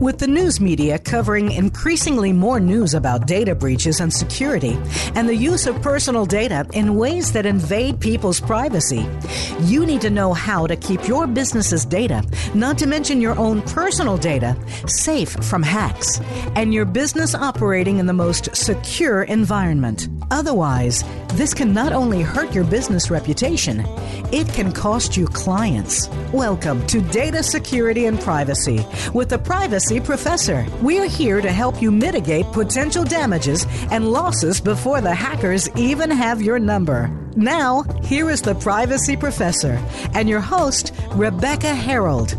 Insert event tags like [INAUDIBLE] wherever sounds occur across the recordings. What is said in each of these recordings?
With the news media covering increasingly more news about data breaches and security, and the use of personal data in ways that invade people's privacy, you need to know how to keep your business's data, not to mention your own personal data, safe from hacks, and your business operating in the most secure environment. Otherwise, this can not only hurt your business reputation, it can cost you clients. Welcome to Data Security and Privacy with the Privacy Professor. We're here to help you mitigate potential damages and losses before the hackers even have your number. Now, here is the Privacy Professor and your host, Rebecca Herold.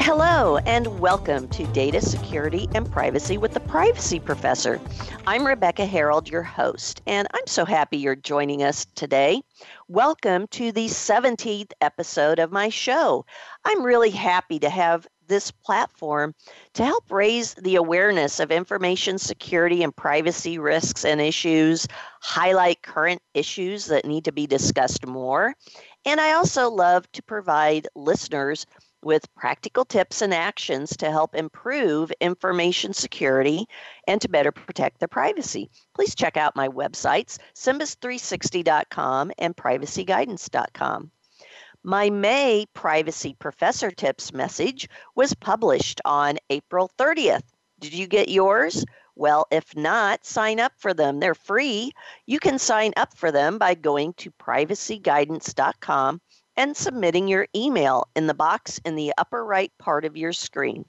Hello, and welcome to Data Security and Privacy with the Privacy Professor. I'm Rebecca Herold, your host, and I'm so happy you're joining us today. Welcome to the 17th episode of my show. I'm really happy to have this platform to help raise the awareness of information security and privacy risks and issues, highlight current issues that need to be discussed more. And I also love to provide listeners with practical tips and actions to help improve information security and to better protect their privacy. Please check out my websites, Simbus360.com and privacyguidance.com. My May Privacy Professor Tips message was published on April 30th. Did you get yours? Well, if not, sign up for them. They're free. You can sign up for them by going to privacyguidance.com and submitting your email in the box in the upper right part of your screen.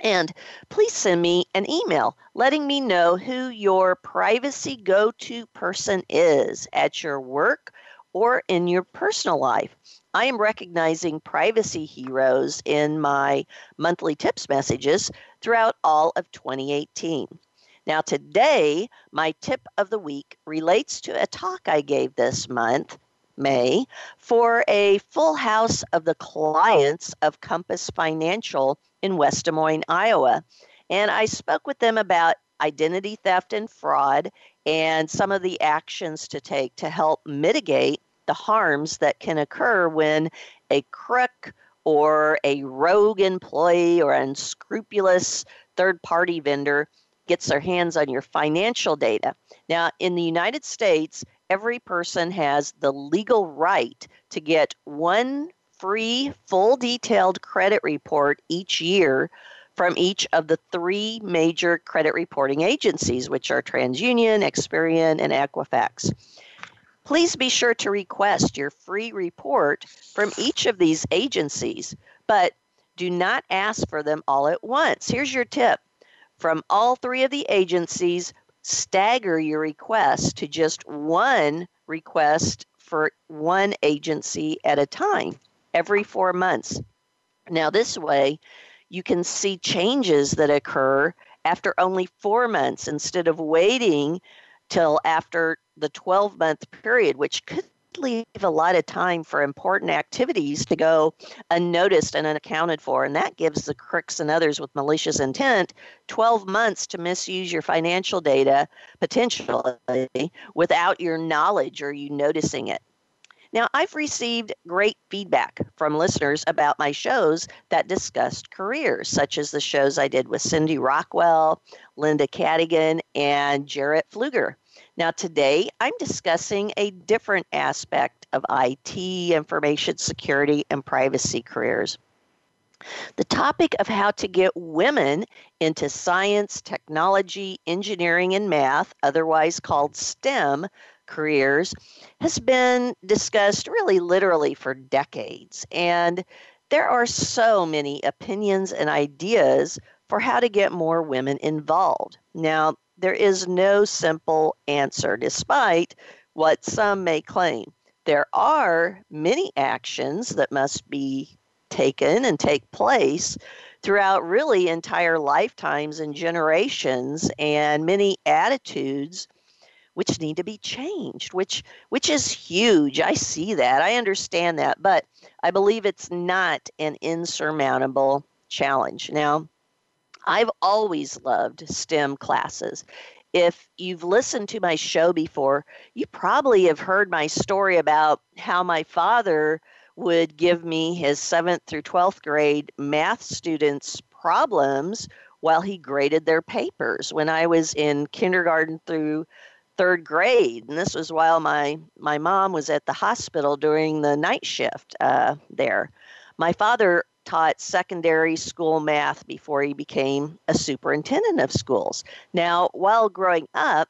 And please send me an email letting me know who your privacy go to person is at your work or in your personal life. I am recognizing privacy heroes in my monthly tips messages throughout all of 2018. Now, today, my tip of the week relates to a talk I gave this month May for a full house of the clients of Compass Financial in West Des Moines, Iowa. And I spoke with them about identity theft and fraud and some of the actions to take to help mitigate the harms that can occur when a crook or a rogue employee or unscrupulous third party vendor gets their hands on your financial data. Now, in the United States, every person has the legal right to get one free, full detailed credit report each year from each of the three major credit reporting agencies, which are TransUnion, Experian, and Equifax. Please be sure to request your free report from each of these agencies, but do not ask for them all at once. Here's your tip from all three of the agencies, stagger your request to just one request for one agency at a time every four months. Now, this way, you can see changes that occur after only four months instead of waiting till after the 12 month period, which could leave a lot of time for important activities to go unnoticed and unaccounted for. And that gives the crooks and others with malicious intent 12 months to misuse your financial data potentially without your knowledge or you noticing it. Now, I've received great feedback from listeners about my shows that discussed careers, such as the shows I did with Cindy Rockwell, Linda Cadigan, and Jarrett Fluger. Now, today I'm discussing a different aspect of IT, information security, and privacy careers. The topic of how to get women into science, technology, engineering, and math, otherwise called STEM, careers, has been discussed really literally for decades. And there are so many opinions and ideas for how to get more women involved. Now, there is no simple answer, despite what some may claim. There are many actions that must be taken and take place throughout really entire lifetimes and generations, and many attitudes which need to be changed, which which is huge. I see that. I understand that, but I believe it's not an insurmountable challenge. Now, I've always loved STEM classes. If you've listened to my show before, you probably have heard my story about how my father would give me his seventh through 12th grade math students problems while he graded their papers when I was in kindergarten through third grade. And this was while my, my mom was at the hospital during the night shift uh, there. My father taught secondary school math before he became a superintendent of schools. Now, while growing up,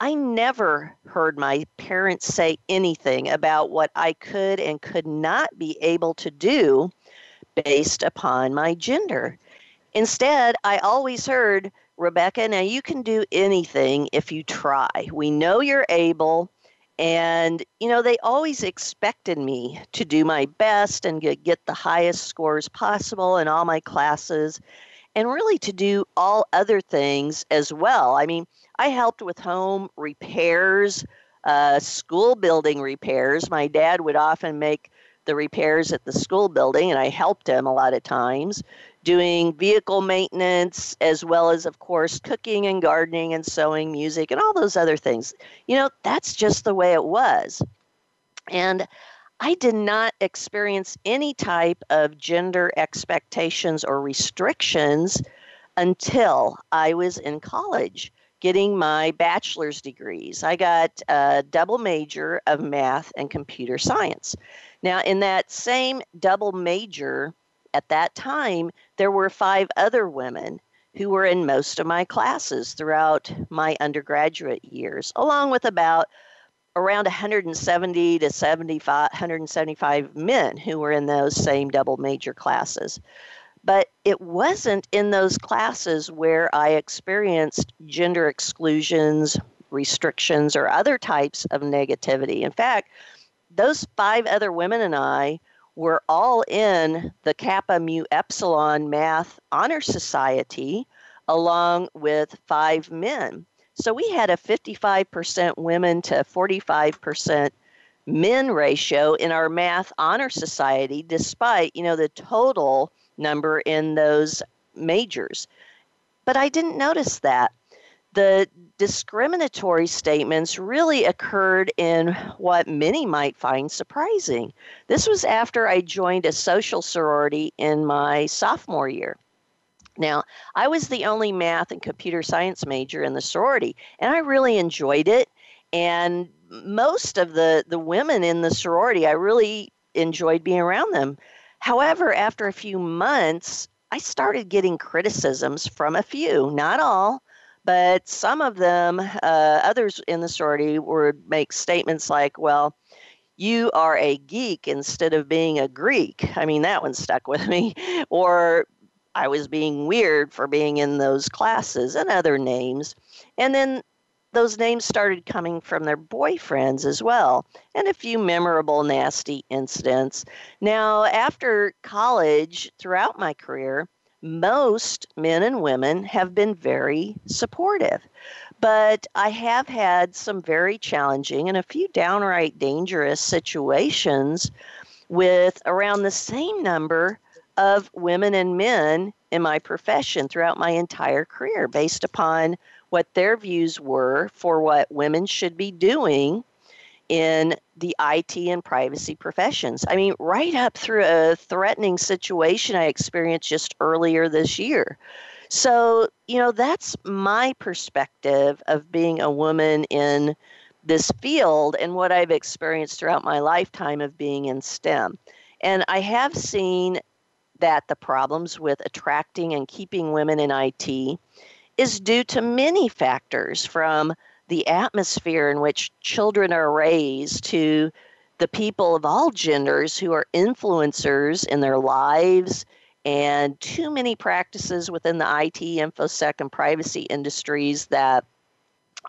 I never heard my parents say anything about what I could and could not be able to do based upon my gender. Instead, I always heard, Rebecca, now you can do anything if you try. We know you're able. And, you know, they always expected me to do my best and get, the highest scores possible in all my classes and really to do all other things as well. I mean, I helped with home repairs, uh, school building repairs. My dad would often make the repairs at the school building, and I helped him a lot of times doing vehicle maintenance, as well as, of course, cooking and gardening and sewing, music, and all those other things. You know, that's just the way it was. And I did not experience any type of gender expectations or restrictions until I was in college getting my bachelor's degrees. I got a double major of math and computer science. Now, in that same double major, at that time, there were five other women who were in most of my classes throughout my undergraduate years, along with about around 170 to 75 175 men who were in those same double major classes. But it wasn't in those classes where i experienced gender exclusions restrictions or other types of negativity. In fact those five other women and i were all in the kappa mu epsilon math honor society along with five men so we had a 55% women to 45% men ratio in our math honor society despite, you know, the total number in those majors. But I didn't notice that. The discriminatory statements really occurred in what many might find surprising. This was after I joined a social sorority in my sophomore year. Now, I was the only math and computer science major in the sorority, and I really enjoyed it. And most of the, the women in the sorority, I really enjoyed being around them. However, after a few months, I started getting criticisms from a few, not all, but some of them, uh, others in the sorority, would make statements like, well, you are a geek instead of being a Greek. I mean, that one stuck with [LAUGHS] me. Or I was being weird for being in those classes and other names. And then those names started coming from their boyfriends as well, and a few memorable nasty incidents. Now, after college, throughout my career, most men and women have been very supportive. But I have had some very challenging and a few downright dangerous situations with around the same number of women and men in my profession throughout my entire career based upon what their views were for what women should be doing in the IT and privacy professions. I mean, right up through a threatening situation I experienced just earlier this year. So, you know, that's my perspective of being a woman in this field and what I've experienced throughout my lifetime of being in STEM. And I have seen that the problems with attracting and keeping women in IT is due to many factors from the atmosphere in which children are raised to the people of all genders who are influencers in their lives and too many practices within the IT, InfoSec, and privacy industries that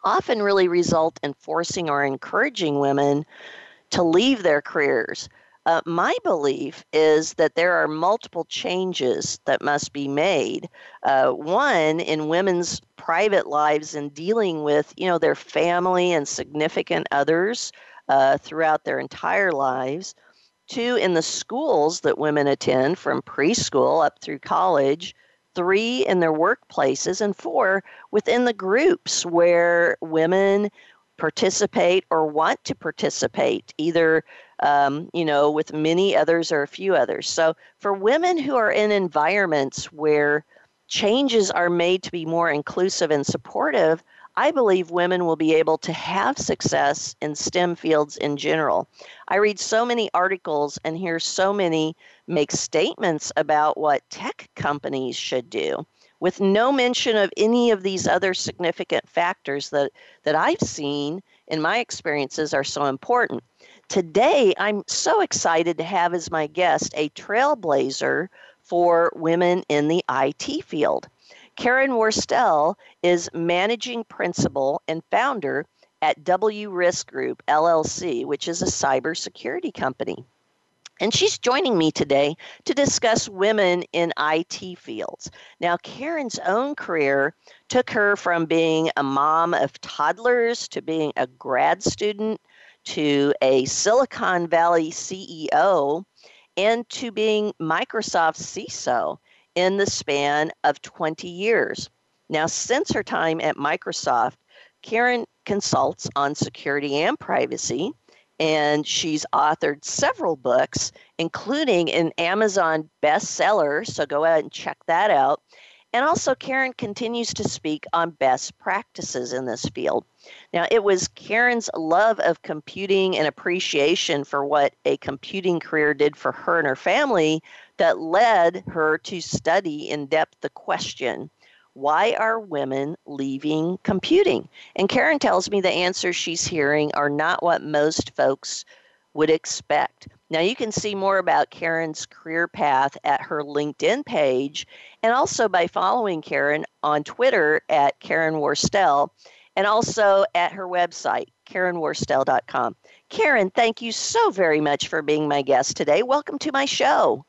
often really result in forcing or encouraging women to leave their careers uh, my belief is that there are multiple changes that must be made. Uh, one, in women's private lives and dealing with, you know, their family and significant others uh, throughout their entire lives. Two, in the schools that women attend from preschool up through college. Three, in their workplaces. And four, within the groups where women participate or want to participate, either um, you know, with many others or a few others. So for women who are in environments where changes are made to be more inclusive and supportive, I believe women will be able to have success in STEM fields in general. I read so many articles and hear so many make statements about what tech companies should do with no mention of any of these other significant factors that, that I've seen in my experiences are so important. Today, I'm so excited to have as my guest a trailblazer for women in the IT field. Karen Worstell is managing principal and founder at W Risk Group LLC, which is a cybersecurity company. And she's joining me today to discuss women in IT fields. Now, Karen's own career took her from being a mom of toddlers to being a grad student to a Silicon Valley CEO and to being Microsoft's CISO in the span of 20 years. Now, since her time at Microsoft, Karen consults on security and privacy, and she's authored several books, including an Amazon bestseller. So go ahead and check that out. And also, Karen continues to speak on best practices in this field. Now, it was Karen's love of computing and appreciation for what a computing career did for her and her family that led her to study in depth the question why are women leaving computing? And Karen tells me the answers she's hearing are not what most folks would expect. Now, you can see more about Karen's career path at her LinkedIn page and also by following Karen on Twitter at Karen Worstell and also at her website, KarenWorstell.com. Karen, thank you so very much for being my guest today. Welcome to my show.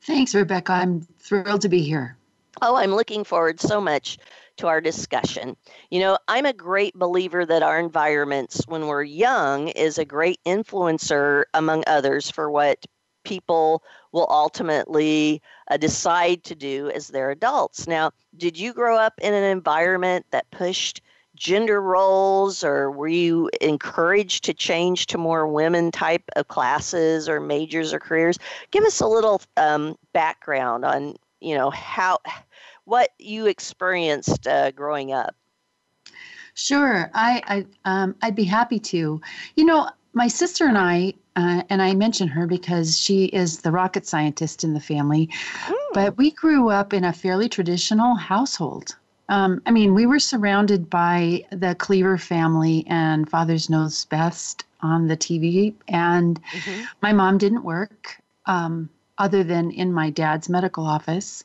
Thanks, Rebecca. I'm thrilled to be here. Oh, I'm looking forward so much to our discussion. You know, I'm a great believer that our environments, when we're young, is a great influencer, among others, for what people will ultimately uh, decide to do as they're adults. Now, did you grow up in an environment that pushed gender roles, or were you encouraged to change to more women type of classes or majors or careers? Give us a little um, background on you know how what you experienced uh, growing up. Sure, I, I um, I'd be happy to. You know, my sister and I, uh, and I mention her because she is the rocket scientist in the family, mm. but we grew up in a fairly traditional household. Um, I mean, we were surrounded by the Cleaver family and Father's Knows Best on the TV, and mm-hmm. my mom didn't work um, other than in my dad's medical office.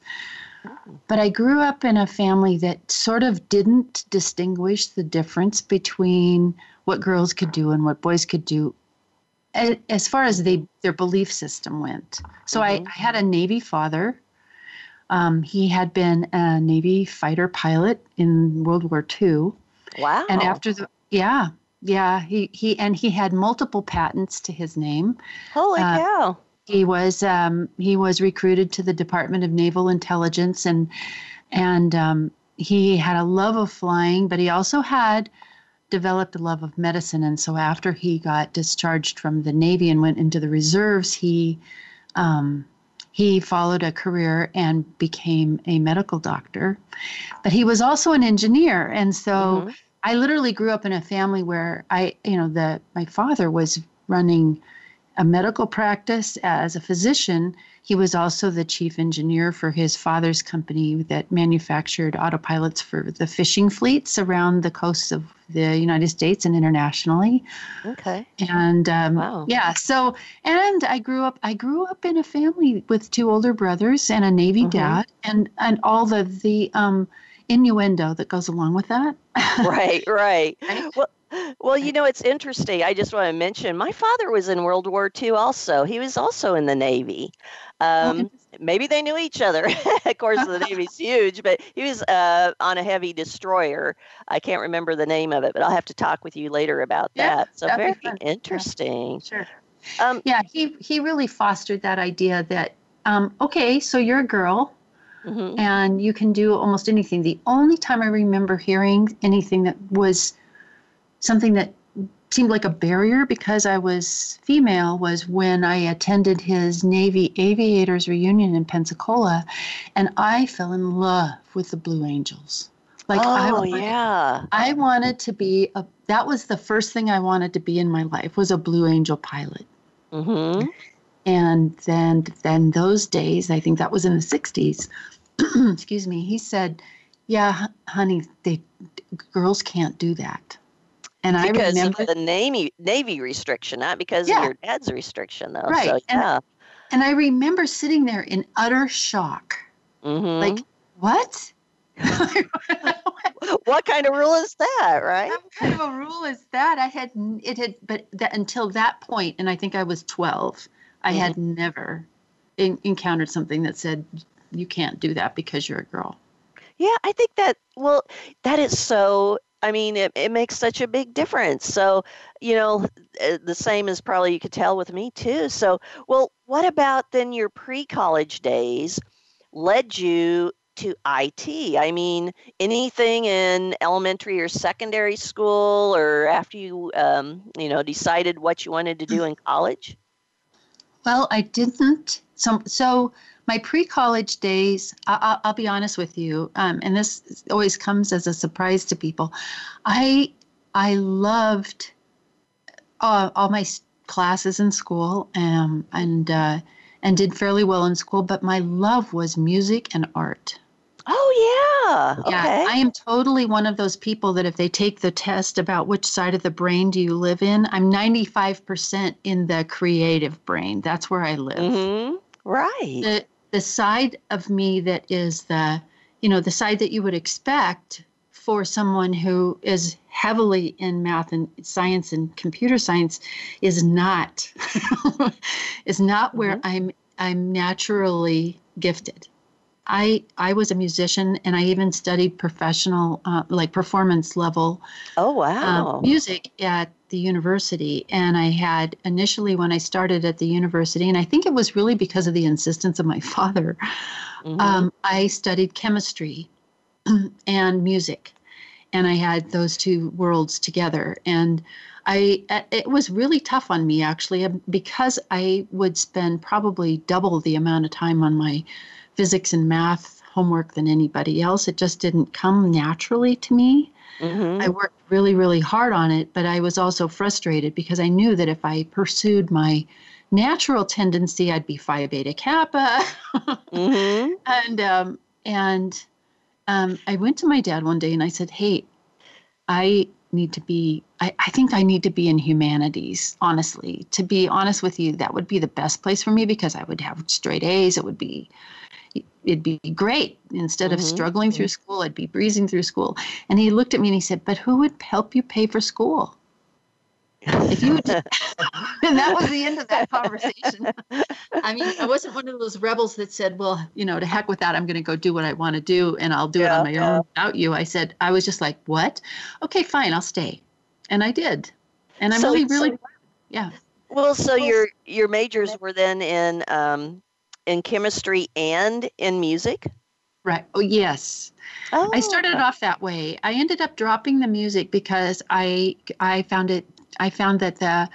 But I grew up in a family that sort of didn't distinguish the difference between what girls could do and what boys could do as far as they, their belief system went. So mm-hmm. I, I had a Navy father um, he had been a Navy fighter pilot in World War II. Wow. And after the, yeah, yeah, he, he, and he had multiple patents to his name. Holy uh, cow. He was, um, he was recruited to the Department of Naval Intelligence and, and, um, he had a love of flying, but he also had developed a love of medicine. And so after he got discharged from the Navy and went into the reserves, he, um, he followed a career and became a medical doctor. But he was also an engineer. And so mm-hmm. I literally grew up in a family where I, you know, the my father was running a medical practice as a physician. He was also the chief engineer for his father's company that manufactured autopilots for the fishing fleets around the coasts of the United States and internationally. Okay. And um, wow. yeah, so and I grew up. I grew up in a family with two older brothers and a Navy mm-hmm. dad, and and all the the um, innuendo that goes along with that. [LAUGHS] right. Right. Well well, you know, it's interesting. I just want to mention my father was in World War II also. He was also in the Navy. Um, maybe they knew each other. [LAUGHS] of course, the Navy's [LAUGHS] huge, but he was uh, on a heavy destroyer. I can't remember the name of it, but I'll have to talk with you later about that. yeah. So, very interesting. Yeah, sure. Um, yeah, he, he really fostered that idea that, um, okay, so you're a girl. Mm-hmm. And you can do almost anything. The only time I remember hearing anything that was something that seemed like a barrier because I was female was when I attended his Navy Aviators reunion in Pensacola, and I fell in love with the Blue Angels. Like oh, I wanted, yeah. I wanted to be a. That was the first thing I wanted to be in my life was a Blue Angel pilot. Mm-hmm. And then, then those days, I think that was in the '60s. [CLEARS THROAT] excuse me. He said, "Yeah, honey, they girls can't do that." And because I remember of the Navy Navy restriction, not because yeah. of your dad's restriction, though. Right. So, yeah. And, and, I remember sitting there in utter shock. Mm-hmm. Like, what? [LAUGHS] what kind of rule is that, right? What kind of a rule is that? I had it had, but that, until that point, and I think I was twelve, I mm-hmm. had never in, encountered something that said you can't do that because you're a girl. Yeah, I think that well, that is so I mean, it, it makes such a big difference. So, you know, uh, the same as probably you could tell with me too. So, well, what about then your pre college days led you to IT? I mean, anything in elementary or secondary school or after you, um, you know, decided what you wanted to do in college? Well, I didn't. So, so my pre-college days I, will be honest with you um, and this always comes as a surprise to people i i loved uh, all my classes in school um, and uh, and did fairly well in school but my love was music and art Oh yeah. Yeah. Okay. I am totally one of those people that if they take the test about which side of the brain do you live in, I'm 95% in the creative brain. That's where I live. Mm-hmm. Right. The, the side of me that is the, you know, the side that you would expect for someone who is heavily in math and science and computer science is not [LAUGHS] is not where mm-hmm. I'm I'm naturally gifted. I I was a musician and I even studied professional uh, like performance level. Oh wow! Um, music at the university. And I had initially, when I started at the university, and I think it was really because of the insistence of my [LAUGHS] father, mm-hmm. um, I studied chemistry [CLEARS THROAT] and music. And I had those two worlds together. And I, it was really tough on me actually um, because I would spend probably double the amount of time on my physics and math homework than anybody else. It just didn't come naturally to me. Mm-hmm. I worked really, really hard on it, but I was also frustrated because I knew that if I pursued my natural tendency, I'd be Phi Beta Kappa. mm-hmm. [LAUGHS] And um, and um, I went to my dad one day and I said, "Hey, I need to be. I, I think I need to be in humanities. Honestly, to be honest with you, that would be the best place for me because I would have straight A's. It would be it'd be great. Instead mm-hmm. of struggling through mm-hmm. school, I'd be breezing through school. And he looked at me and he said, But who would help you pay for school? if you would, [LAUGHS] and that was the end of that conversation. [LAUGHS] I mean, I wasn't one of those rebels that said, "Well, you know, to heck with that. I'm going to go do what I want to do, and I'll do yeah, it on my yeah. own without you." I said, I was just like, "What? Okay, fine, I'll stay," and I did. And I'm so, really, really, so, yeah. Well, so your your majors were then in um, in chemistry and in music? Right. Oh, yes. Oh. I started off that way. I ended up dropping the music because I I found it I found that the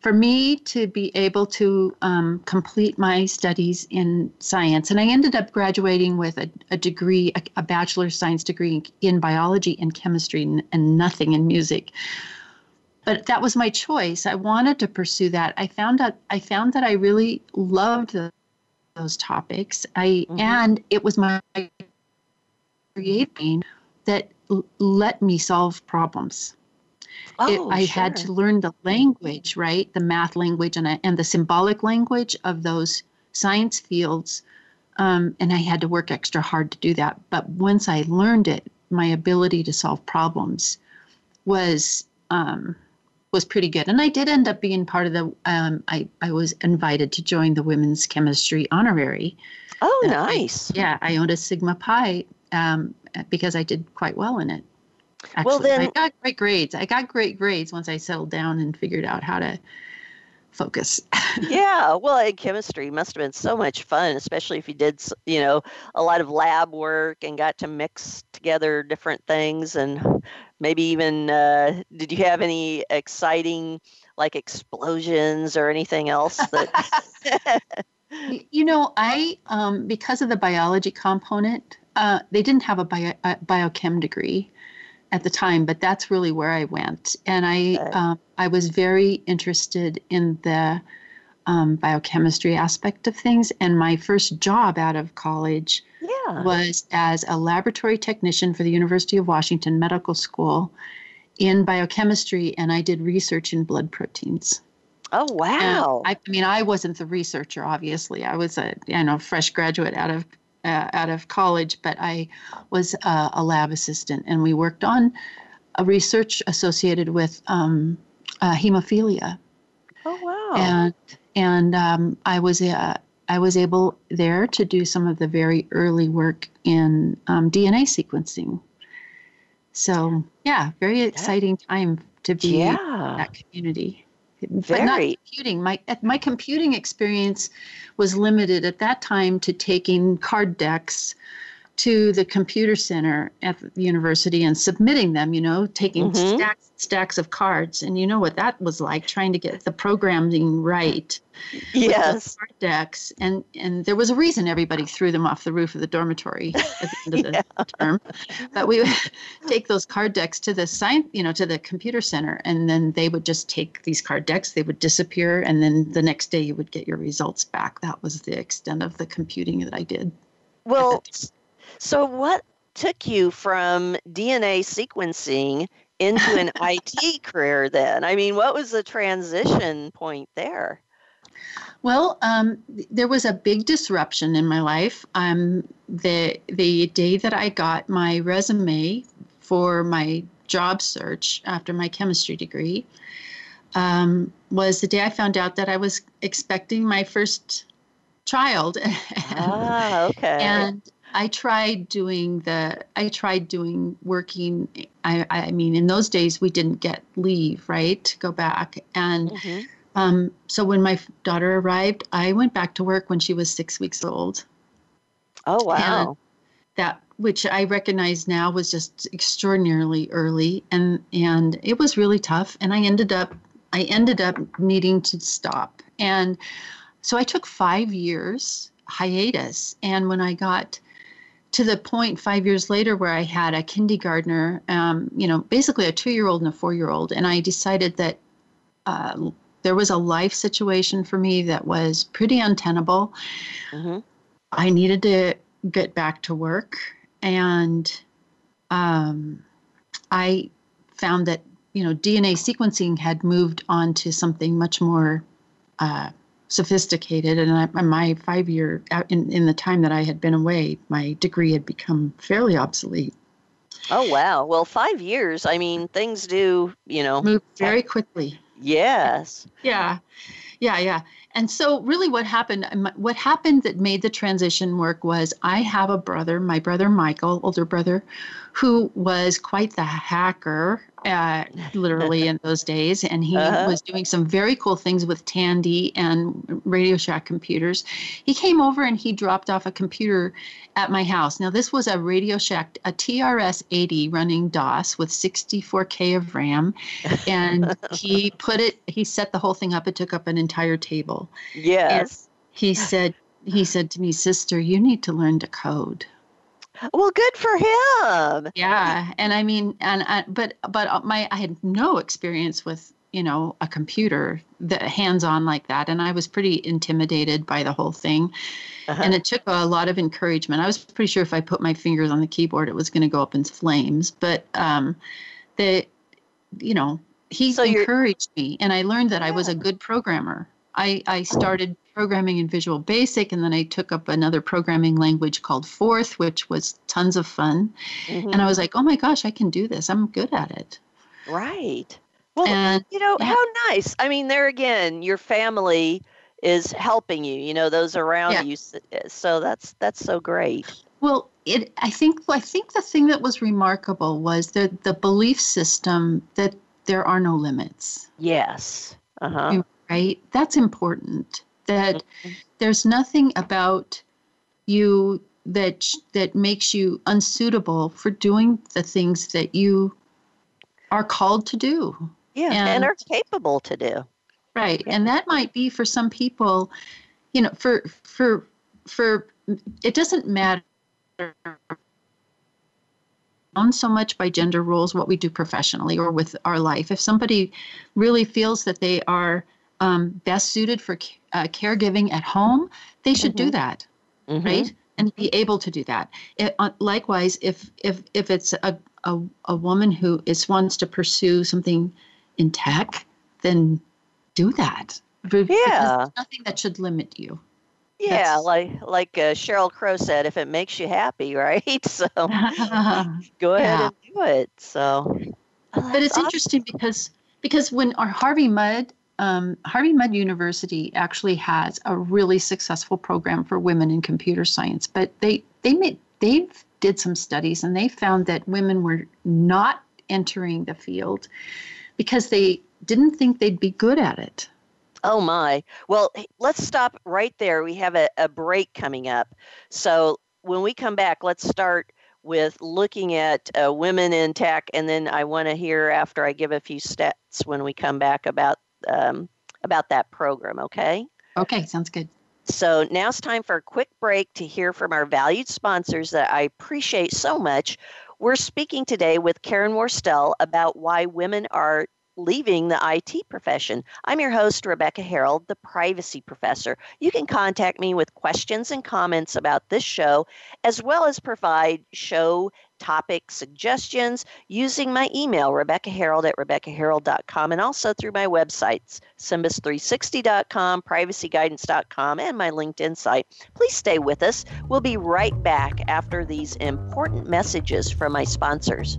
for me to be able to um, complete my studies in science, and I ended up graduating with a, a degree, a, a bachelor's science degree in biology and chemistry, and, and nothing in music but that was my choice. I wanted to pursue that. I found out I found that I really loved the those topics. I mm-hmm. and it was my creating that l- let me solve problems. Oh, it, I sure. had to learn the language, right? The math language and, and the symbolic language of those science fields. Um, and I had to work extra hard to do that. But once I learned it, my ability to solve problems was um, was pretty good. And I did end up being part of the, um, I, I was invited to join the Women's Chemistry Honorary. Oh, uh, nice. I, yeah, Iota Sigma Pi um, because I did quite well in it. Actually, well, then, I got great grades. I got great grades once I settled down and figured out how to focus. [LAUGHS] yeah, well, and chemistry must have been so much fun, especially if you did, you know, a lot of lab work and got to mix together different things, and maybe even uh, did you have any exciting like explosions or anything else that? [LAUGHS] you know, I um, because of the biology component, uh, they didn't have a, bio, a biochem degree at the time, but that's really where I went. And I um, I was very interested in the um, biochemistry aspect of things. And my first job out of college yeah. was as a laboratory technician for the University of Washington Medical School in biochemistry, and I did research in blood proteins. Oh wow! I, I, mean, I wasn't the researcher, obviously. I was a you know fresh graduate out of uh, out of college, but I was uh, a lab assistant, and we worked on a research associated with um, uh, hemophilia. Oh wow! And and um, I was uh, I was able there to do some of the very early work in um, DNA sequencing. So yeah, very exciting time to be yeah. in that community. Very. But not computing. My my computing experience was limited at that time to taking card decks to the computer center at the university and submitting them, you know, taking mm-hmm. stacks stacks of cards. And you know what that was like trying to get the programming right. Yes. card decks. And and there was a reason everybody threw them off the roof of the dormitory at the end of [LAUGHS] yeah. the term. But we would [LAUGHS] take those card decks to the science, you know, to the computer center and then they would just take these card decks, they would disappear, and then the next day you would get your results back. That was the extent of the computing that I did. Well, so, what took you from DNA sequencing into an [LAUGHS] IT career then? I mean, what was the transition point there? Well, um, there was a big disruption in my life. Um, the the day that I got my resume for my job search after my chemistry degree um, was the day I found out that I was expecting my first child. [LAUGHS] ah, okay. and I tried doing the I tried doing working I I mean in those days we didn't get leave, right? To go back. And mm-hmm. um, so when my daughter arrived, I went back to work when she was 6 weeks old. Oh wow. And that which I recognize now was just extraordinarily early and and it was really tough and I ended up I ended up needing to stop. And so I took 5 years hiatus and when I got to the point five years later where I had a kindergartner, um, you know, basically a two year old and a four year old. And I decided that uh, there was a life situation for me that was pretty untenable. Mm-hmm. I needed to get back to work. And um, I found that, you know, DNA sequencing had moved on to something much more. Uh, sophisticated and I, my five year in, in the time that i had been away my degree had become fairly obsolete. Oh wow. Well five years i mean things do you know. Move very quickly. Yes. Yeah. Yeah yeah. And so really what happened um, what happened that made the transition work was i have a brother my brother michael older brother who was quite the hacker uh, literally in those days, and he uh-huh. was doing some very cool things with Tandy and Radio Shack computers. He came over and he dropped off a computer at my house. Now this was a Radio Shack, a TRS 80 running DOS with 64k of RAM, and [LAUGHS] he put it. He set the whole thing up. It took up an entire table. Yes. And he said. He said to me, "Sister, you need to learn to code." Well, good for him. Yeah, and I mean, and I, but but uh, my I had no experience with you know a computer that hands-on like that, and I was pretty intimidated by the whole thing. Uh-huh. And it took a lot of encouragement. I was pretty sure if I put my fingers on the keyboard, it was going to go up in flames. But um, the, you know, he so encouraged me, and I learned that yeah. I was a good programmer. I, I started programming in Visual Basic, and then I took up another programming language called Forth, which was tons of fun. Mm-hmm. And I was like, oh my gosh, I can do this. I'm good at it. Right. Well, and, you know, yeah. how nice. I mean, there again, your family is helping you, you know, those around yeah. you. So that's that's so great. Well, it I think I think the thing that was remarkable was the the belief system that there are no limits. Yes. Uh-huh right? That's important. That mm-hmm. there's nothing about you that that makes you unsuitable for doing the things that you are called to do. Yeah, and, and are capable to do. Right. Yeah. And that might be for some people, you know, for for for it doesn't matter so much by gender roles what we do professionally or with our life. If somebody really feels that they are um, best suited for uh, caregiving at home, they should mm-hmm. do that, mm-hmm. right? And be able to do that. It, uh, likewise, if if if it's a, a a woman who is wants to pursue something in tech, then do that. Yeah, nothing that should limit you. Yeah, That's... like like uh, Sheryl Crow said, if it makes you happy, [LAUGHS] right? So [LAUGHS] go ahead yeah. and do it. So, oh, but it's awesome. interesting because because when our Harvey Mudd um, Harvey Mudd University actually has a really successful program for women in computer science, but they they made they did some studies and they found that women were not entering the field because they didn't think they'd be good at it. Oh my. Well, let's stop right there. We have a, a break coming up. So when we come back, let's start with looking at uh, women in tech, and then I want to hear after I give a few stats when we come back about um, about that program. Okay. Okay, sounds good. So now it's time for a quick break to hear from our valued sponsors that I appreciate so much. We're speaking today with Karen Worstell about why women are leaving the IT profession. I'm your host, Rebecca Herold, the privacy professor. You can contact me with questions and comments about this show, as well as provide show topic suggestions using my email, Rebecca Herold at RebeccaHerold.com, and also through my websites, Simbus360.com, privacyguidance.com, and my LinkedIn site. Please stay with us. We'll be right back after these important messages from my sponsors.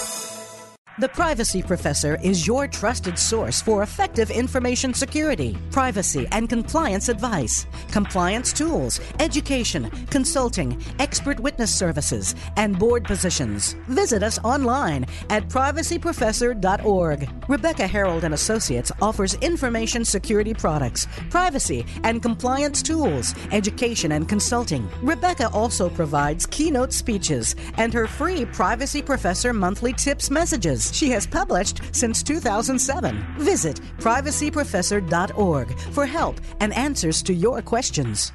The Privacy Professor is your trusted source for effective information security, privacy, and compliance advice, compliance tools, education, consulting, expert witness services, and board positions. Visit us online at privacyprofessor.org. Rebecca Herold and Associates offers information security products, privacy and compliance tools, education and consulting. Rebecca also provides keynote speeches and her free Privacy Professor monthly tips messages she has published since 2007. Visit privacyprofessor.org for help and answers to your questions.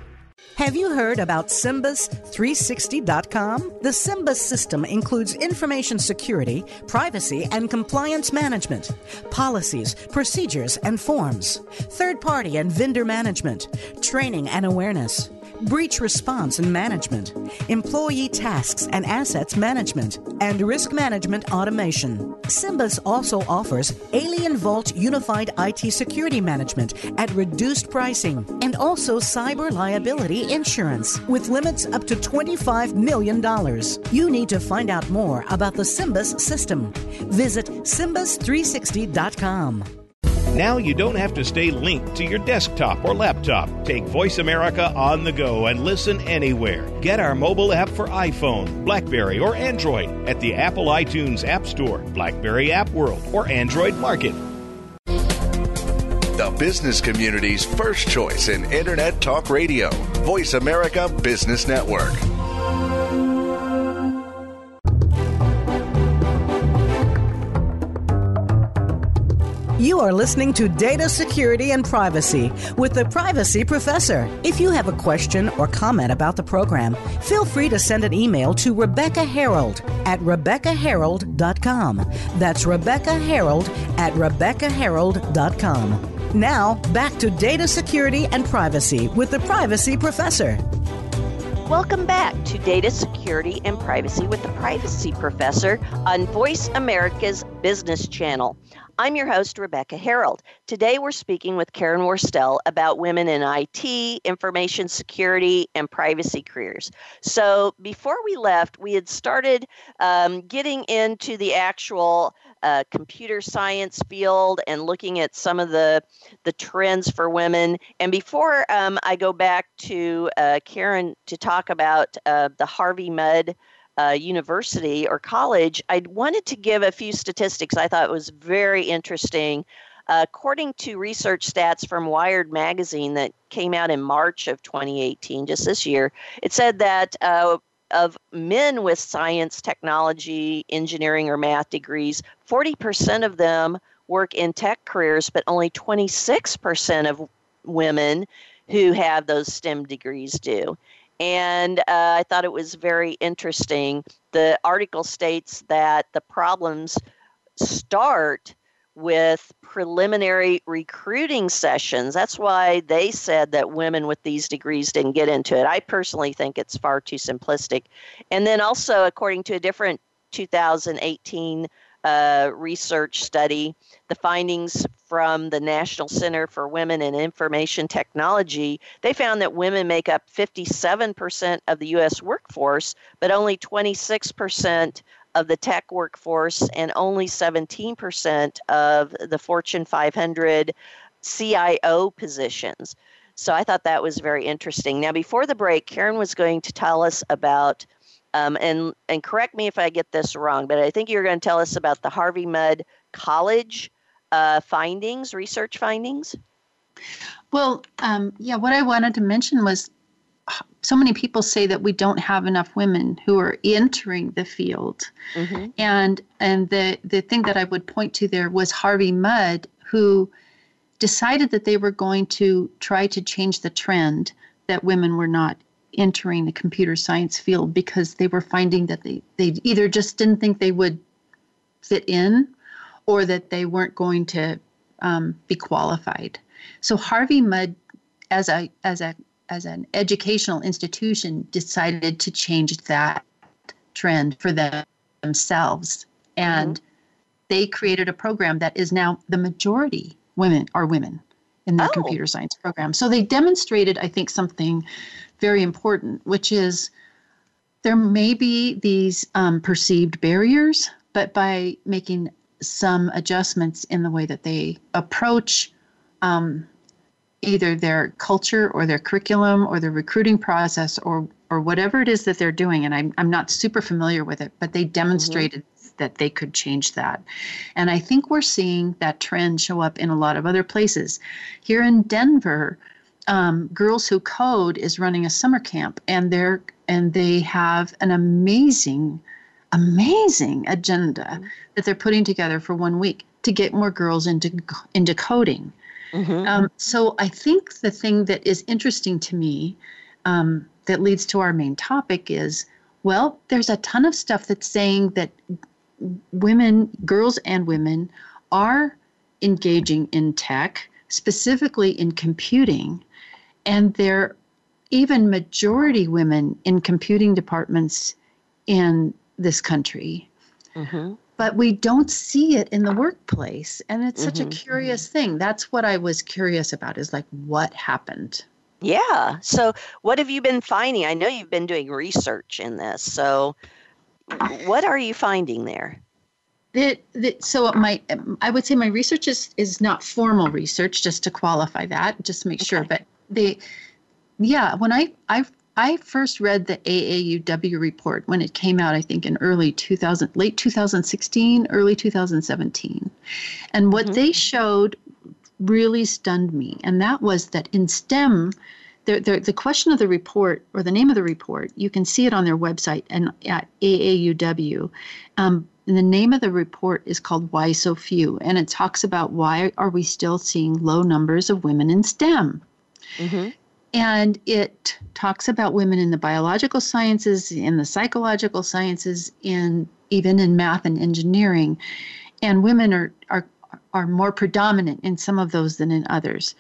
Have you heard about Simbus360.com? The Simbus system includes information security, privacy, and compliance management, policies, procedures, and forms, third party and vendor management, training and awareness breach response and management, employee tasks and assets management, and risk management automation. Simbus also offers Alien Vault Unified IT Security Management at reduced pricing and also cyber liability insurance with limits up to $25 million. You need to find out more about the Simbus system. Visit Simbus360.com. Now you don't have to stay linked to your desktop or laptop. Take Voice America on the go and listen anywhere. Get our mobile app for iPhone, Blackberry, or Android at the Apple iTunes App Store, Blackberry App World, or Android Market. The business community's first choice in Internet Talk Radio, Voice America Business Network. You are listening to Data Security and Privacy with the Privacy Professor. If you have a question or comment about the program, feel free to send an email to Rebecca Herold at RebeccaHerold.com. That's Rebecca Herold at RebeccaHerold.com. Now, back to Data Security and Privacy with the Privacy Professor. Welcome back to Data Security and Privacy with the Privacy Professor on Voice America's Business Channel. I'm your host, Rebecca Herold. Today we're speaking with Karen Worstell about women in IT, information security, and privacy careers. So before we left, we had started um, getting into the actual computer science field and looking at some of the the trends for women. And before um, I go back to uh, Karen to talk about uh, the Harvey Mudd uh, university or college, I wanted to give a few statistics I thought was very interesting. According to research stats from Wired magazine that came out in March of 2018, just this year, it said that uh, of men with science, technology, engineering, or math degrees, 40% of them work in tech careers, but only 26% of women who have those STEM degrees do. And uh, I thought it was very interesting. The article states that the problems start with preliminary recruiting sessions. That's why they said that women with these degrees didn't get into it. I personally think it's far too simplistic. And then also, according to a different 2018 uh, research study, the findings from the National Center for Women in Information Technology, they found that women make up 57% of the U.S. workforce, but only 26% of the tech workforce and only 17% of the Fortune 500 CIO positions. So I thought that was very interesting. Now, before the break, Karen was going to tell us about um, and and correct me if I get this wrong, but I think you're going to tell us about the Harvey Mudd College uh, findings, research findings. Well, um, yeah, what I wanted to mention was so many people say that we don't have enough women who are entering the field, mm-hmm. and and the the thing that I would point to there was Harvey Mudd, who decided that they were going to try to change the trend that women were not entering the computer science field because they were finding that they, they either just didn't think they would fit in or that they weren't going to um, be qualified. So Harvey Mudd, as a as a as an educational institution, decided to change that trend for them, themselves, and mm-hmm. they created a program that is now the majority women are women in their oh. computer science program. So they demonstrated, I think, something very important, which is there may be these um, perceived barriers, but by making some adjustments in the way that they approach um, either their culture or their curriculum or their recruiting process or or whatever it is that they're doing and I'm, I'm not super familiar with it but they mm-hmm. demonstrated mm-hmm. that they could change that and i think we're seeing that trend show up in a lot of other places here in denver um, Girls Who Code is running a summer camp, and they're and they have an amazing, amazing agenda mm-hmm. that they're putting together for one week to get more girls into into coding. Mm-hmm. Um, so I think the thing that is interesting to me um, that leads to our main topic is well, there's a ton of stuff that's saying that women, girls and women, are engaging in tech, specifically in computing, and they're even majority women in computing departments in this country. Mm-hmm. But we don't see it in the workplace. And it's such mm-hmm. a curious thing. That's what I was curious about is like, what happened? Yeah. So, what have you been finding? I know you've been doing research in this. So, what are you finding there? The, the, so my I would say my research is is not formal research, just to qualify that, just to make okay. sure. But they yeah when i i i first read the aauw report when it came out i think in early 2000 late 2016 early 2017 and what mm-hmm. they showed really stunned me and that was that in stem the, the, the question of the report or the name of the report you can see it on their website and at aauw um, and the name of the report is called why so few and it talks about why are we still seeing low numbers of women in stem Mm-hmm. And it talks about women in the biological sciences, in the psychological sciences, in even in math and engineering. And women are, are, are more predominant in some of those than in others.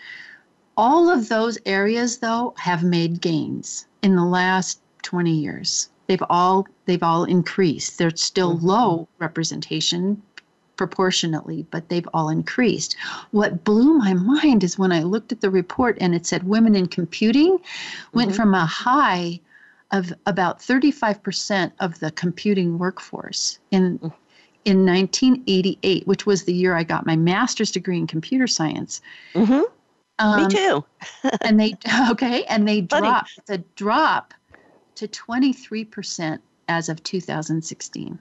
All of those areas, though, have made gains in the last 20 years. They've all they've all increased. There's still mm-hmm. low representation proportionately, but they've all increased. What blew my mind is when I looked at the report and it said women in computing went mm-hmm. from a high of about 35% of the computing workforce in mm. in 1988, which was the year I got my master's degree in computer science. Mm-hmm. Um, Me too. [LAUGHS] and they okay, and they Funny. dropped. the drop to 23% as of 2016.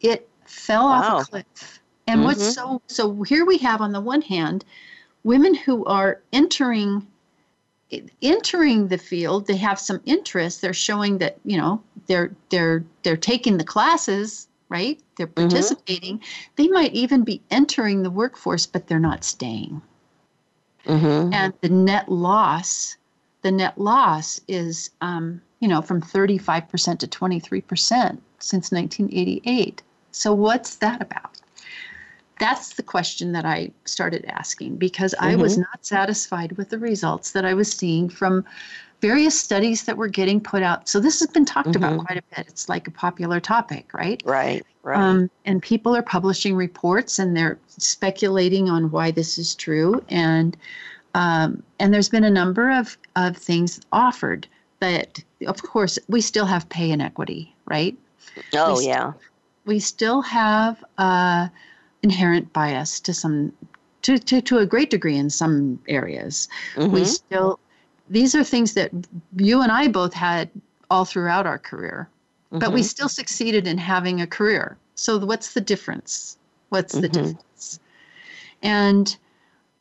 It fell wow. off a cliff. And mm-hmm. what's so so here we have on the one hand women who are entering entering the field they have some interest they're showing that you know they're they're they're taking the classes right they're mm-hmm. participating mm-hmm. they might even be entering the workforce but they're not staying mm-hmm. and the net loss the net loss is um, you know from 35% to 23% since 1988 so what's that about that's the question that I started asking because mm-hmm. I was mm-hmm. not satisfied with the results that I was seeing from various studies that were getting put out. So this has been talked mm-hmm. about quite a bit. It's like a popular topic, right? Right, right. Um, and people are publishing reports and they're speculating on why this is true. And um, and there's been a number of, of things offered, but of course we still have pay inequity, right? Oh we yeah. We still have. Uh, inherent bias to some to, to, to a great degree in some areas. Mm-hmm. We still these are things that you and I both had all throughout our career, mm-hmm. but we mm-hmm. still succeeded in having a career. So what's the difference? What's the mm-hmm. difference? And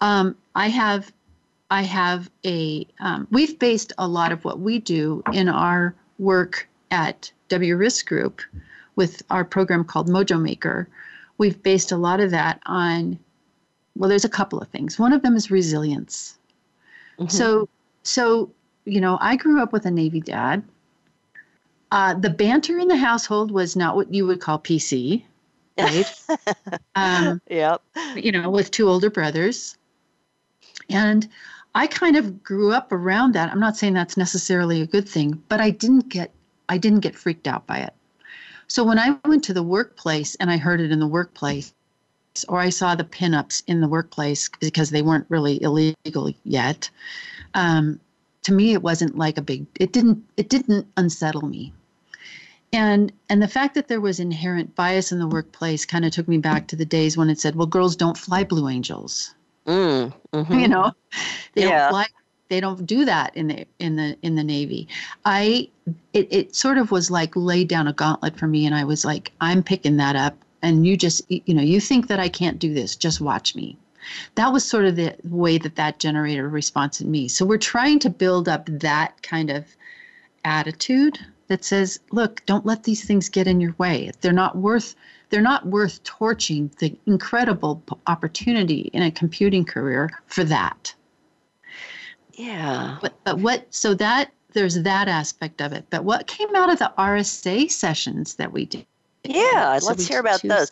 um, I have I have a um, we've based a lot of what we do in our work at W Risk Group with our program called Mojo Maker we've based a lot of that on well there's a couple of things. One of them is resilience. Mm-hmm. so so you know i grew up with a navy dad. Uh, the banter in the household was not what you would call pc right? [LAUGHS] Um, yep. you know with two older brothers. And i kind of grew up around that. I'm not saying that's necessarily a good thing but i didn't get i didn't get freaked out by it so when I went to the workplace and I heard it in the workplace, or I saw the pinups in the workplace because they weren't really illegal yet, um, to me it wasn't like a big. It didn't. It didn't unsettle me. And and the fact that there was inherent bias in the workplace kind of took me back to the days when it said, "Well, girls don't fly Blue Angels." Mm, mm-hmm. You know, they yeah. don't fly they don't do that in the in the in the navy. I it, it sort of was like laid down a gauntlet for me and i was like i'm picking that up and you just you know you think that i can't do this just watch me. That was sort of the way that that generated a response in me. So we're trying to build up that kind of attitude that says look don't let these things get in your way. They're not worth they're not worth torching the incredible opportunity in a computing career for that yeah. But, but what, so that, there's that aspect of it. But what came out of the RSA sessions that we did? Yeah, so let's hear about those.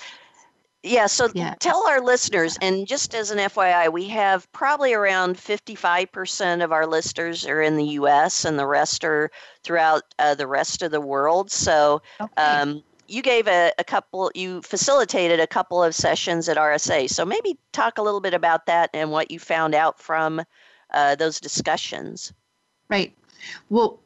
Yeah, so yeah. tell our listeners, and just as an FYI, we have probably around 55% of our listeners are in the US and the rest are throughout uh, the rest of the world. So okay. um, you gave a, a, couple, you facilitated a couple of sessions at RSA. So maybe talk a little bit about that and what you found out from uh, those discussions. Right. Well,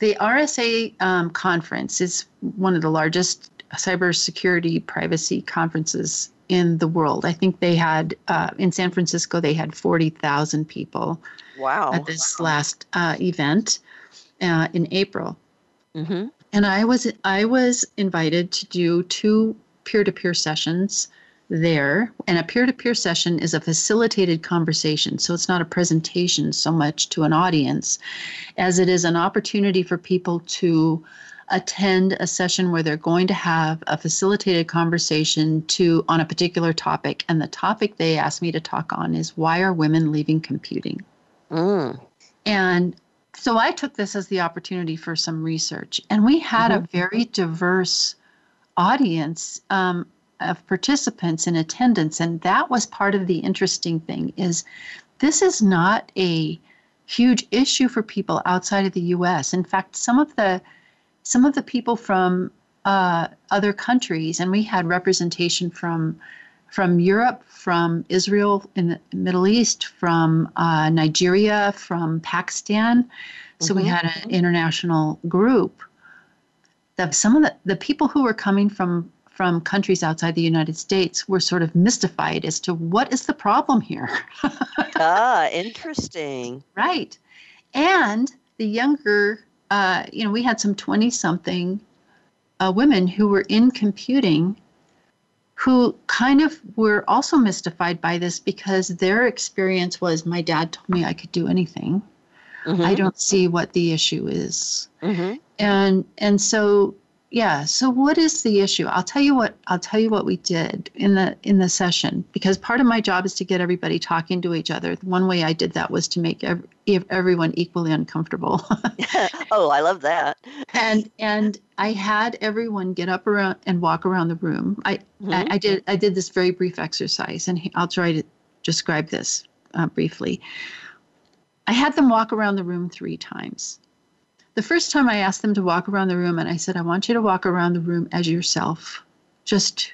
the RSA um, conference is one of the largest cybersecurity privacy conferences in the world. I think they had uh, in San Francisco they had forty thousand people. Wow! At this last uh, event uh, in April, mm-hmm. and I was I was invited to do two peer to peer sessions there. And a peer to peer session is a facilitated conversation. So it's not a presentation so much to an audience as it is an opportunity for people to attend a session where they're going to have a facilitated conversation to on a particular topic and the topic they asked me to talk on is why are women leaving computing mm. and so i took this as the opportunity for some research and we had mm-hmm. a very diverse audience um, of participants in attendance and that was part of the interesting thing is this is not a huge issue for people outside of the US in fact some of the some of the people from uh, other countries, and we had representation from from Europe, from Israel in the Middle East, from uh, Nigeria, from Pakistan. So mm-hmm. we had an international group. That some of the, the people who were coming from from countries outside the United States were sort of mystified as to what is the problem here. [LAUGHS] ah, interesting. Right. And the younger, uh, you know, we had some 20 something uh, women who were in computing who kind of were also mystified by this because their experience was my dad told me I could do anything. Mm-hmm. I don't see what the issue is. Mm-hmm. And and so yeah so what is the issue? I'll tell you what i'll tell you what we did in the in the session because part of my job is to get everybody talking to each other. One way i did that was to make every, everyone equally uncomfortable. [LAUGHS] [LAUGHS] Oh i love that. And and i had everyone get up around and walk around the room. I mm-hmm. I, I, did i did this very brief exercise and i'll try to describe this uh, briefly. I had them walk around the room three times the first time I asked them to walk around the room, and I said, I want you to walk around the room as yourself, just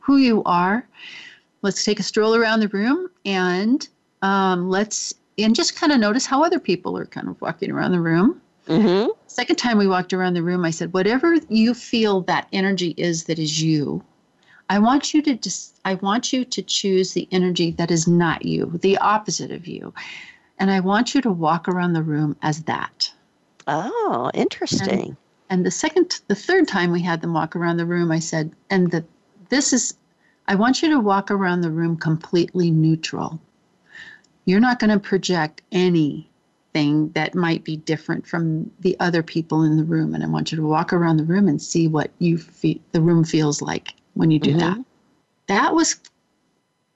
who you are. Let's take a stroll around the room and um, let's and just kind of notice how other people are kind of walking around the room. Mm-hmm. Second time we walked around the room, I said, whatever you feel that energy is that is you, I want you to just I want you to choose the energy that is not you, the opposite of you. And I want you to walk around the room as that. Oh, interesting. And, and the second, the third time we had them walk around the room, I said, and that this is, I want you to walk around the room completely neutral. You're not going to project anything that might be different from the other people in the room. And I want you to walk around the room and see what you feel, the room feels like when you do mm-hmm. that. That was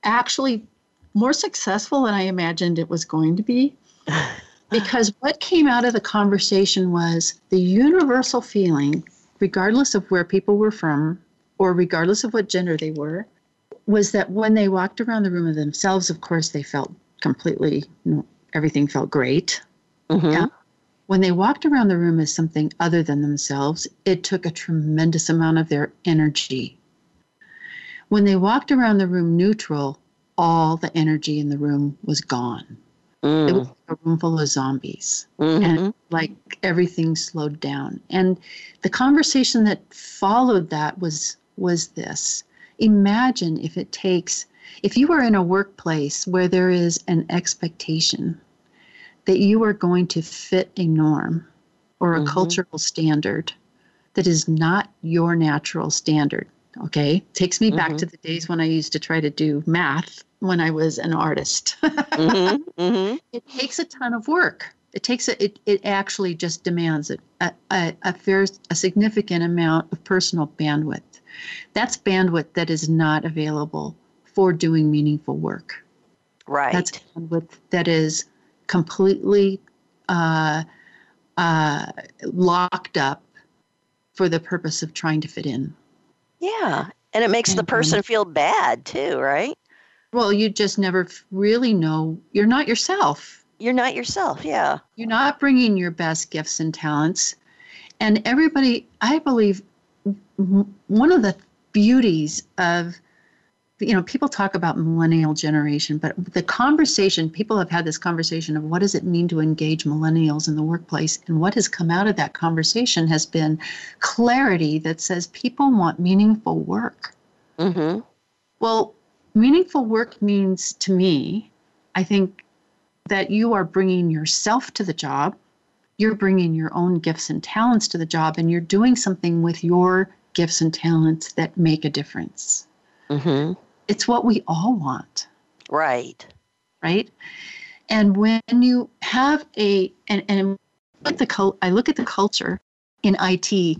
actually more successful than I imagined it was going to be. [LAUGHS] because what came out of the conversation was the universal feeling, regardless of where people were from or regardless of what gender they were, was that when they walked around the room of themselves, of course, they felt completely, everything felt great. Mm-hmm. Yeah. When they walked around the room as something other than themselves, it took a tremendous amount of their energy. When they walked around the room neutral, all the energy in the room was gone. Mm. It was a room full of zombies. Mm-hmm. And like everything slowed down. And the conversation that followed that was was this. Imagine if it takes if you are in a workplace where there is an expectation that you are going to fit a norm or a mm-hmm. cultural standard that is not your natural standard. Okay. Takes me mm-hmm. back to the days when I used to try to do math when I was an artist. [LAUGHS] mm-hmm, mm-hmm. It takes a ton of work. It takes a, it, it actually just demands a, a, a fair, a significant amount of personal bandwidth. That's bandwidth that is not available for doing meaningful work. Right. That's bandwidth that is completely uh, uh, locked up for the purpose of trying to fit in. Yeah. And it makes the um, person feel bad too, right? Well, you just never really know. You're not yourself. You're not yourself, yeah. You're not bringing your best gifts and talents. And everybody, I believe, one of the beauties of, you know, people talk about millennial generation, but the conversation, people have had this conversation of what does it mean to engage millennials in the workplace? And what has come out of that conversation has been clarity that says people want meaningful work. Mm-hmm. Well, meaningful work means to me, I think that you are bringing yourself to the job, you're bringing your own gifts and talents to the job, and you're doing something with your gifts and talents that make a difference. Mm-hmm. It's what we all want. Right. Right. And when you have a, and, and the, I look at the culture in IT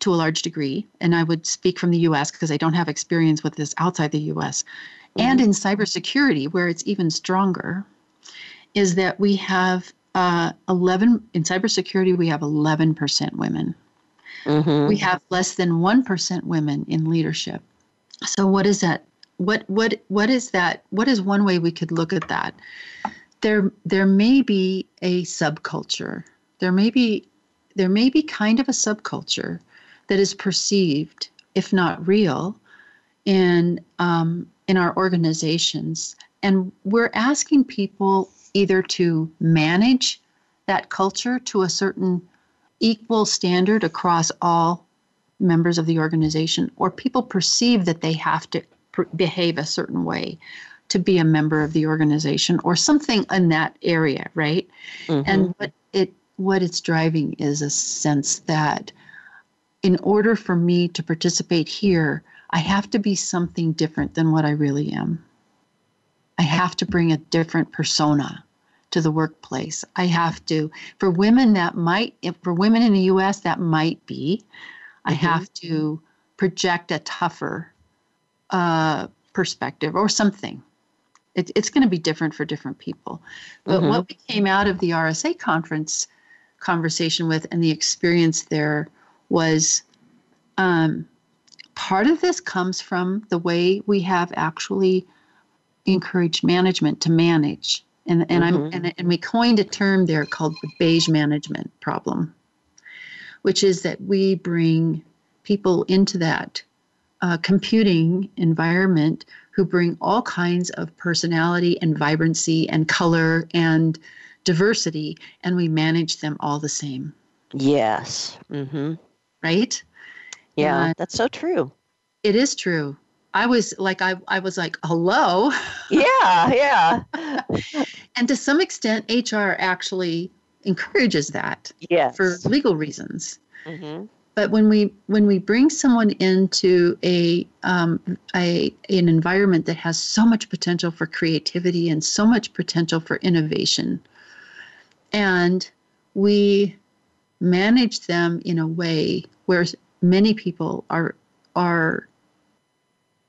to a large degree, and I would speak from the US because I don't have experience with this outside the US, mm-hmm. and in cybersecurity, where it's even stronger, is that we have uh, 11, in cybersecurity, we have 11% women. Mm-hmm. We have less than 1% women in leadership. So, what is that? What, what, what is that? What is one way we could look at that? There, there may be a subculture. There may be, there may be kind of a subculture that is perceived, if not real, in um, in our organizations, and we're asking people either to manage that culture to a certain equal standard across all members of the organization, or people perceive that they have to behave a certain way to be a member of the organization or something in that area, right? Mm-hmm. And what it what it's driving is a sense that in order for me to participate here, I have to be something different than what I really am. I have to bring a different persona to the workplace. I have to, for women, that might, for women in the US, that might be, mm-hmm. I have to project a tougher uh, perspective or something. It, it's going to be different for different people. But mm-hmm. what we came out of the RSA conference conversation with and the experience there was um, part of this comes from the way we have actually encouraged management to manage. And, and mm-hmm. I'm and, and we coined a term there called the beige management problem, which is that we bring people into that uh, computing environment who bring all kinds of personality and vibrancy and color and diversity, and we manage them all the same. Yes. Mm-hmm. Right? Yeah, and that's so true. It is true. I was like, I, I was like, hello. Yeah, yeah. [LAUGHS] and to some extent, HR actually encourages that. Yes. For legal reasons. Mm-hmm. But when we when we bring someone into a um, a an environment that has so much potential for creativity and so much potential for innovation, and we manage them in a way where many people are are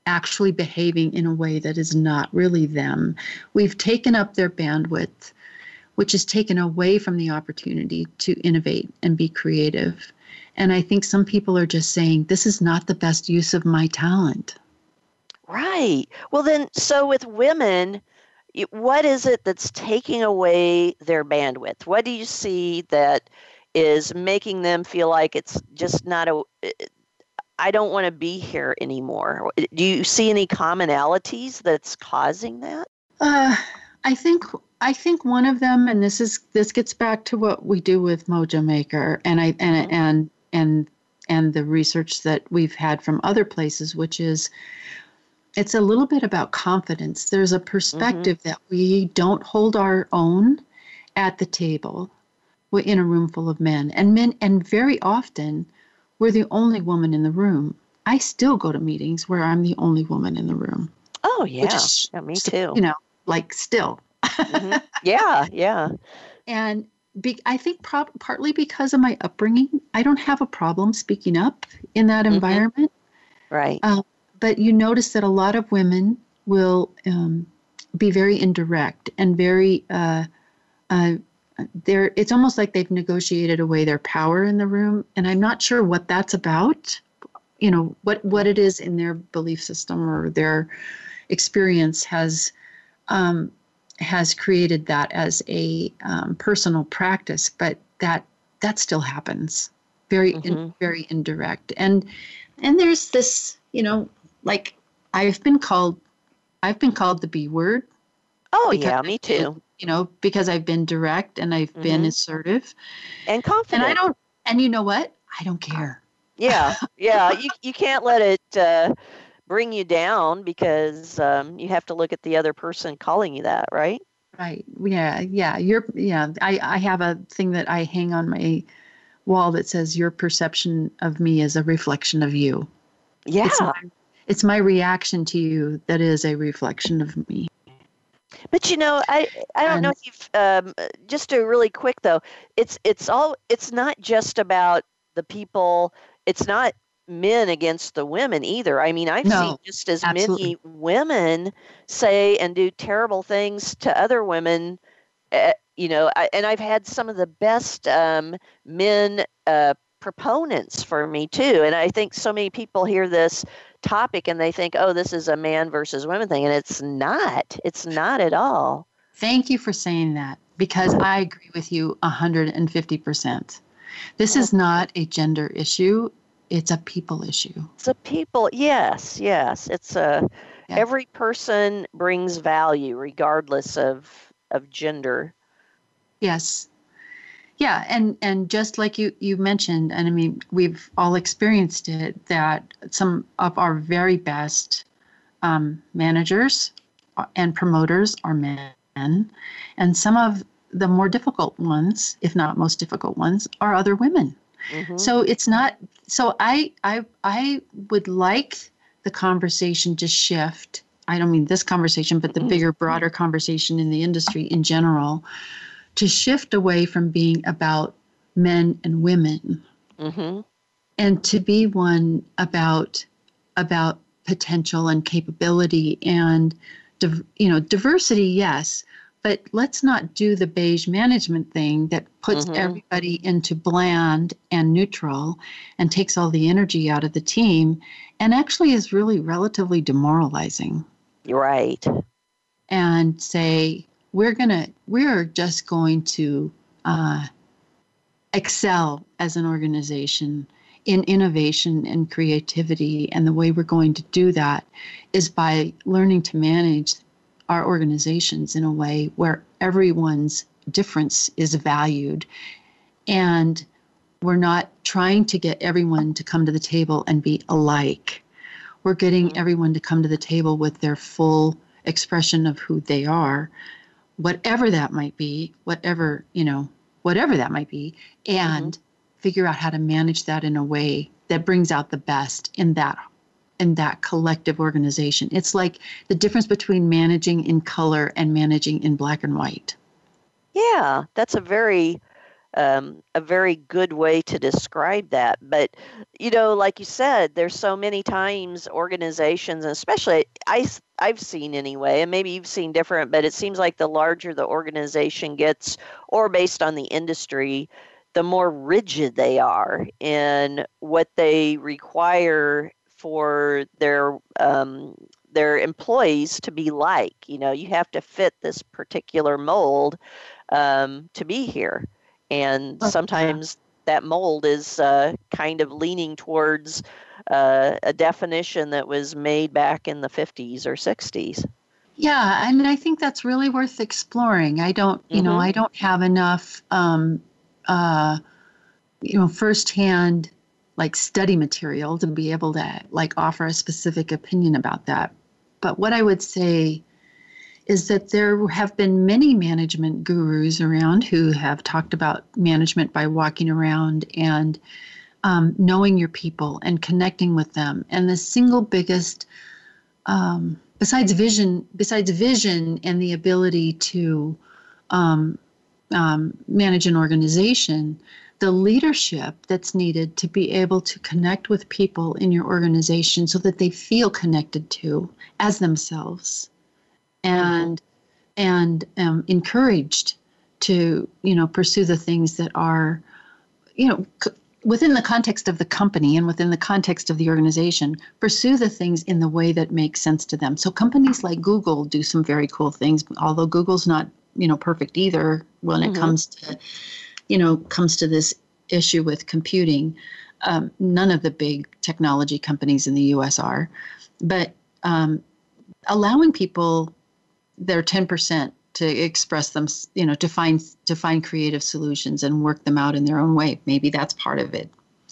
actually behaving in a way that is not really them. We've taken up their bandwidth, which is taken away from the opportunity to innovate and be creative. And I think some people are just saying, this is not the best use of my talent. Right. Well, then, so with women, what is it that's taking away their bandwidth? What do you see that is making them feel like it's just not a I don't want to be here anymore. Do you see any commonalities that's causing that? Uh, I think I think one of them, and this is this gets back to what we do with Mojo Maker, and I and mm-hmm. and and and the research that we've had from other places, which is it's a little bit about confidence. There's a perspective mm-hmm. that we don't hold our own at the table we're in a room full of men, and men, and very often we're the only woman in the room. I still go to meetings where I'm the only woman in the room. Oh yeah, is, yeah me too. You know, like still. mm-hmm. Yeah, yeah. [LAUGHS] And be, I think prob- partly because of my upbringing, I don't have a problem speaking up in that mm-hmm. environment. Right. Uh, but you notice that a lot of women will um, be very indirect and very uh, uh, they're it's almost like they've negotiated away their power in the room and i'm not sure what that's about you know what what it is in their belief system or their experience has um, has created that as a um, personal practice but that that still happens very mm-hmm. in, very indirect and and there's this you know like i've been called i've been called the b word oh yeah me too you know, because I've been direct and I've mm-hmm. been assertive and confident. And I don't, and you know what? I don't care. Yeah, yeah. you you can't let it uh, bring you down because um, you have to look at the other person calling you that, right? Right. Yeah. Yeah. You're. Yeah. I I have a thing that I hang on my wall that says your perception of me is a reflection of you. Yeah. It's my, it's my reaction to you that is a reflection of me. But you know, I I don't know if you've um, just a really quick though. It's it's all it's not just about the people. It's not men against the women either. I mean, I've no, seen just as absolutely. many women say and do terrible things to other women. Uh, you know, I, and I've had some of the best um, men uh, proponents for me too. And I think so many people hear this topic and they think, oh, this is a man versus women thing. And it's not. It's not at all. Thank you for saying that because I agree with you 150%. This is not a gender issue. It's a people issue. It's a people. Yes, yes. It's a yeah. every person brings value regardless of of gender. Yes. Yeah, and and just like you you mentioned, and I mean we've all experienced it that some of our very best um, managers and promoters are men, and some of the more difficult ones, if not most difficult ones, are other women. Mm-hmm. So it's not. So I I I would like the conversation to shift. I don't mean this conversation, but the mm-hmm. bigger, broader conversation in the industry in general, to shift away from being about men and women, mm-hmm. and to be one about about potential and capability and you know diversity yes but let's not do the beige management thing that puts mm-hmm. everybody into bland and neutral and takes all the energy out of the team and actually is really relatively demoralizing. Right. And say, we're going to, we're just going to uh, excel as an organization in innovation and creativity. And the way we're going to do that is by learning to manage our organizations in a way where everyone's difference is valued and we're not trying to get everyone to come to the table and be alike. We're getting mm-hmm. everyone to come to the table with their full expression of who they are, whatever that might be, whatever, you know, whatever that might be, and mm-hmm. figure out how to manage that in a way that brings out the best in that in that collective organization. It's like the difference between managing in color and managing in black and white. Yeah, that's a very um, a very good way to describe that. But you know, like you said, there's so many times organizations, especially I I've seen anyway, and maybe you've seen different, but it seems like the larger the organization gets, or based on the industry, the more rigid they are in what they require for their um, their employees to be like. You know, you have to fit this particular mold um, to be here, and okay. sometimes that mold is uh, kind of leaning towards uh, a definition that was made back in the 50s or 60s. Yeah, and I think that's really worth exploring. I don't, you mm-hmm. know, I don't have enough, um, uh, you know, firsthand like study material to be able to like offer a specific opinion about that. But what I would say is that there have been many management gurus around who have talked about management by walking around and um, knowing your people and connecting with them. And the single biggest, um, besides vision, besides vision and the ability to um, um manage an organization, the leadership that's needed to be able to connect with people in your organization so that they feel connected to as themselves and and um, encouraged to you know pursue the things that are you know c- within the context of the company and within the context of the organization pursue the things in the way that makes sense to them so companies like google do some very cool things although google's not you know perfect either when mm-hmm. it comes to you know, comes to this issue with computing, um, none of the big technology companies in the U.S. are, but um, allowing people their 10% to express them, you know, to find to find creative solutions and work them out in their own way. Maybe that's part of it.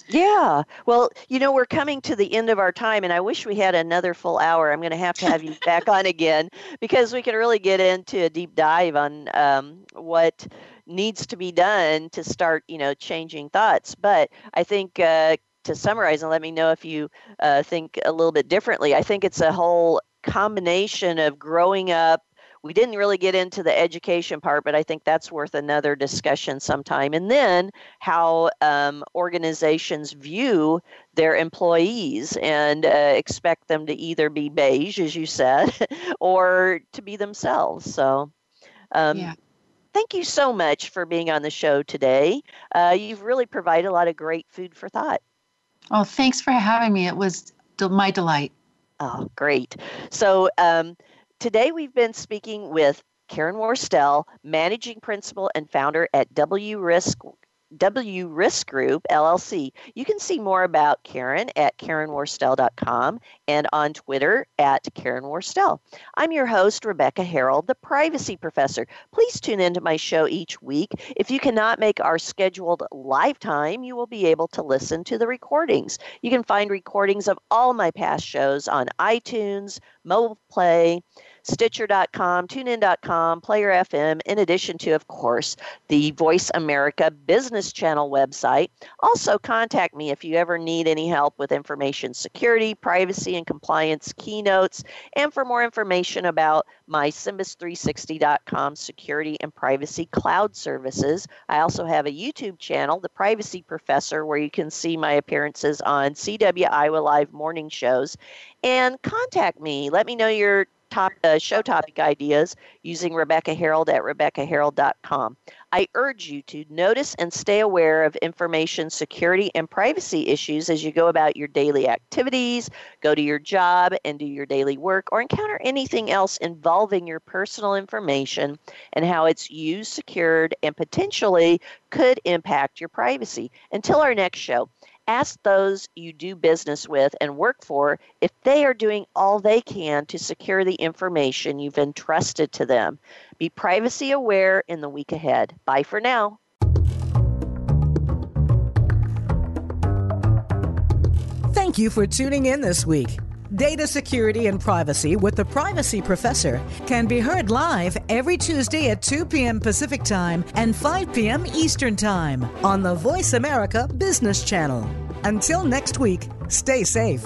Yeah. Well, you know, we're coming to the end of our time, and I wish we had another full hour. I'm going to have to have you [LAUGHS] back on again because we can really get into a deep dive on um, what needs to be done to start, you know, changing thoughts. But I think uh, to summarize and let me know if you uh, think a little bit differently, I think it's a whole combination of growing up. We didn't really get into the education part, but I think that's worth another discussion sometime. And then how um, organizations view their employees and uh, expect them to either be beige, as you said, [LAUGHS] or to be themselves. So, um, yeah thank you so much for being on the show today. Uh, you've really provided a lot of great food for thought. Oh, thanks for having me. It was my delight. Oh, great. So um, today we've been speaking with Karen Worstell, managing principal and founder at W Risk W Risk Group, LLC. You can see more about Karen at KarenWorstell.com and on Twitter at Karen Worstell. I'm your host, Rebecca Herold, the Privacy Professor. Please tune into my show each week. If you cannot make our scheduled live time, you will be able to listen to the recordings. You can find recordings of all my past shows on iTunes, Mobile Play, Stitcher.com, TuneIn.com, Player FM, in addition to, of course, the Voice America Business Channel website. Also, contact me if you ever need any help with information security, privacy, and compliance keynotes, and for more information about my Simbus360.com security and privacy cloud services. I also have a YouTube channel, The Privacy Professor, where you can see my appearances on CW Iowa Live morning shows. And contact me. Let me know your top, uh, show topic ideas using Rebecca Herold at RebeccaHerold.com. I urge you to notice and stay aware of information security and privacy issues as you go about your daily activities, go to your job and do your daily work, or encounter anything else involving your personal information and how it's used, secured, and potentially could impact your privacy. Until our next show, Ask those you do business with and work for if they are doing all they can to secure the information you've entrusted to them. Be privacy aware in the week ahead. Bye for now. Thank you for tuning in this week. Data Security and Privacy with the Privacy Professor can be heard live every Tuesday at 2 p.m. Pacific Time and 5 p.m. Eastern Time on the Voice America Business Channel. Until next week, stay safe.